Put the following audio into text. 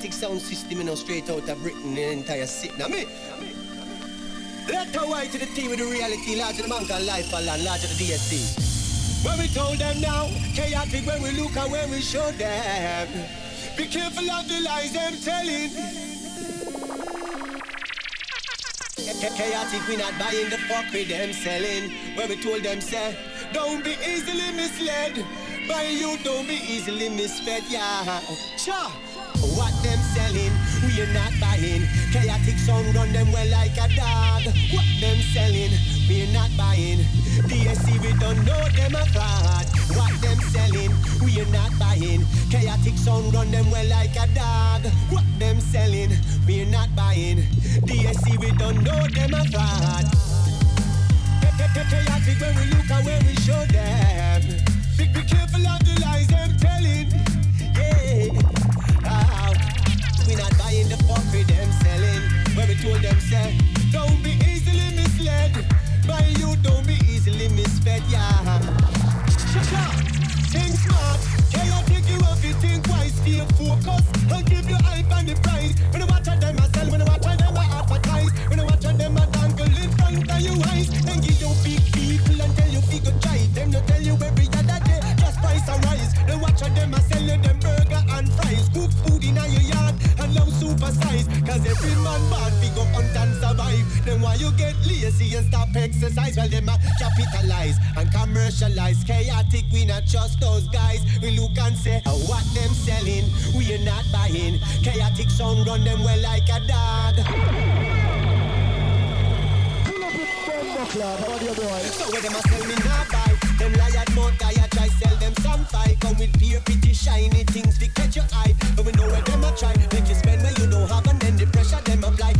the sound system, you know, straight out of Britain, the entire city. Now me. Letter Y to the T with the reality, larger the mountain, life and land, larger the DSC. When we told them now, chaotic when we look and when we show them. Be careful of the lies them telling. Chaotic, we not buying the fuck with them selling. When we told them, say, don't be easily misled. By you, don't be easily misfed, yeah. Sure. Are not buying. Chaotic sound run them well like a dog. What them selling, we are not buying. DSC we don't know them a fraud. What them selling, we are not buying. Chaotic sound run them well like a dog. What them selling, we are not buying. DSC we don't know them a fraud. Chaotic when we look and when we show them. Be, be careful of the lies them telling. Not buying the fuck with them selling. When we told them say, don't be easily misled. By you, don't be easily misfed. Yeah. Shut up. Think smart. Chaotic, you have to think wise. Stay focused. I'll give you hype and the prize. Cause every man born figure hunt and survive. Then why you get lazy and stop exercise? Well, them a capitalize and commercialize. Chaotic, we not trust those guys. We look and say, oh, what them selling, we are not buying. Chaotic sound run them well like a dog. So when them a sell me buy Them liar mouth guy a try sell them some fight. Come with pure pretty shiny things to catch your eye. But we know where them a try. Make you spend where you don't have and then the pressure them apply